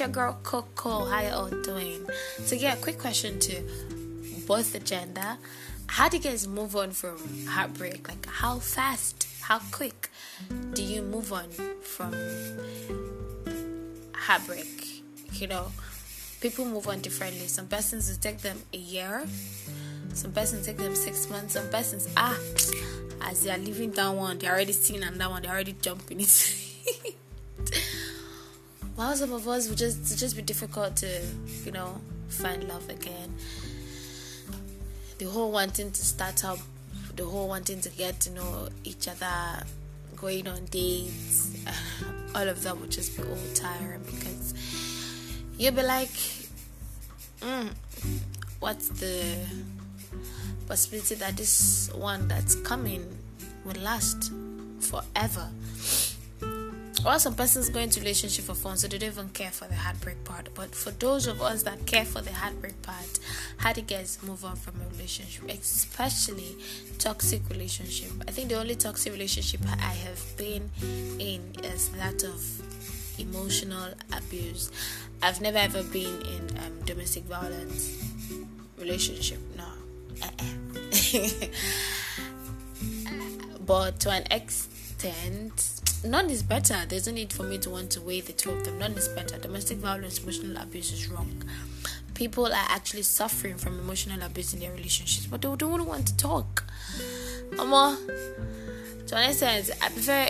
your girl Coco. How you all doing? So yeah, quick question to both the gender. How do you guys move on from heartbreak? Like how fast, how quick do you move on from heartbreak? You know, people move on differently. Some persons it take them a year. Some persons take them six months. Some persons ah as they are leaving that one, they're already seeing another one, they're already jumping it. While some of us would just just be difficult to, you know, find love again. The whole wanting to start up, the whole wanting to get to know each other, going on dates, all of that would just be all tiring because you'll be like, mm, what's the possibility that this one that's coming will last forever? Or some persons go into relationship for fun so they don't even care for the heartbreak part. But for those of us that care for the heartbreak part how do you guys move on from a relationship especially toxic relationship? I think the only toxic relationship i have been in is that of emotional abuse. I've never ever been in um, domestic violence relationship no. But to an extent none is better. There's no need for me to want to weigh the two of them. None is better. Domestic violence, emotional abuse is wrong. People are actually suffering from emotional abuse in their relationships, but they don't want to talk. Mama, an extent, I prefer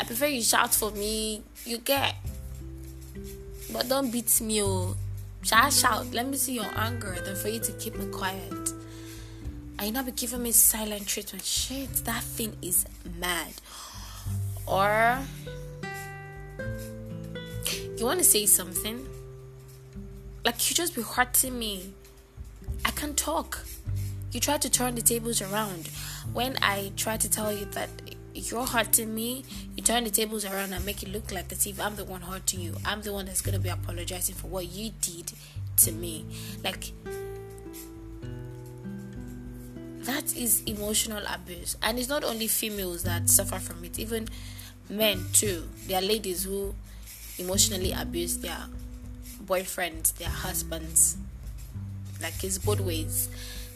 I prefer you shout for me, you get. But don't beat me, oh. Shout, shout. Let me see your anger, than for you to keep me quiet. And you not be giving me silent treatment. Shit, that thing is mad or you want to say something? Like you just be hurting me. I can't talk. You try to turn the tables around. When i try to tell you that you're hurting me you turn the tables around and make it look like as if i'm the one hurting you. I'm the one that's going to be apologizing for what you did to me. Like that is emotional abuse. And it's not only females that suffer from it. Even men too. There are ladies who emotionally abuse their boyfriends their husbands. Like it's both ways.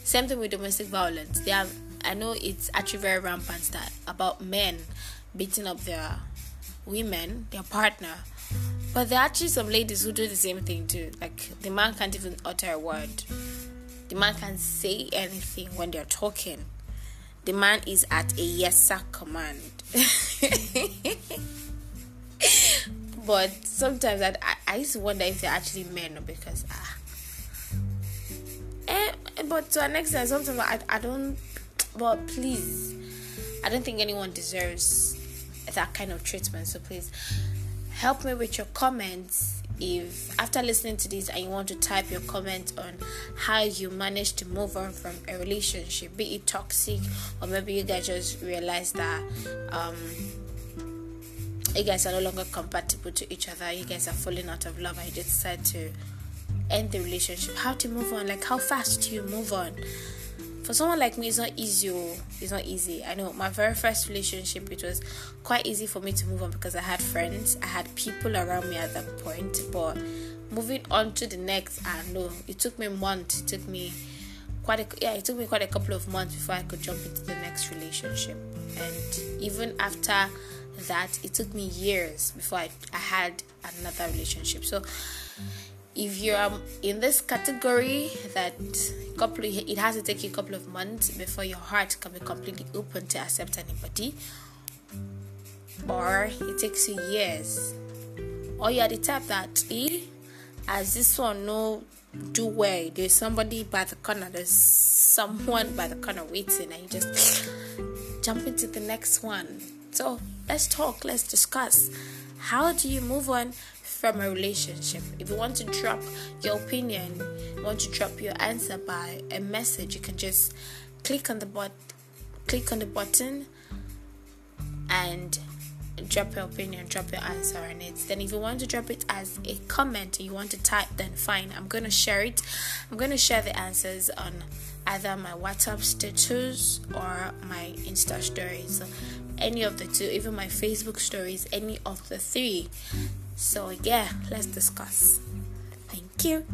Same thing with domestic violence. They have i know it's actually very rampant that about men beating up their women their partner. But there are actually some ladies who do the same thing too. Like the man can't even utter a word. The man can't say anything when they're talking. The man is at a yes sir command. but sometimes I, I used to wonder if they're actually men or because ah. Eh, but to an extent, sometimes I, I don't. But please, I don't think anyone deserves that kind of treatment. So please help me with your comments if after listening to this and you want to type your comment on how you managed to move on from a relationship, be it toxic or maybe you guys just realize that um, you guys are no longer compatible to each other, you guys are falling out of love, and you just decide to end the relationship. How to move on? Like how fast do you move on? For someone like me, it's not easy. Oh. It's not easy. I know my very first relationship, it was quite easy for me to move on because I had friends, I had people around me at that point. But moving on to the next, I know it took me months. It took me quite a yeah, it took me quite a couple of months before I could jump into the next relationship. And even after that, it took me years before I, I had another relationship. So if you're in this category that couple it has to take you a couple of months before your heart can be completely open to accept anybody or it takes you years. Or you're the type that eh, as this one no do well there's somebody by the corner there's someone by the corner waiting and you just jump into the next one so let's talk let's discuss how do you move on from a relationship. If you want to drop your opinion, you want to drop your answer by a message, you can just click on the bot click on the button and drop your opinion, drop your answer on it. Then if you want to drop it as a comment you want to type, then fine. I'm gonna share it. I'm gonna share the answers on either my WhatsApp status or my Insta stories. So any of the two, even my Facebook stories, any of the three So, yeah, let's discuss. Thank you.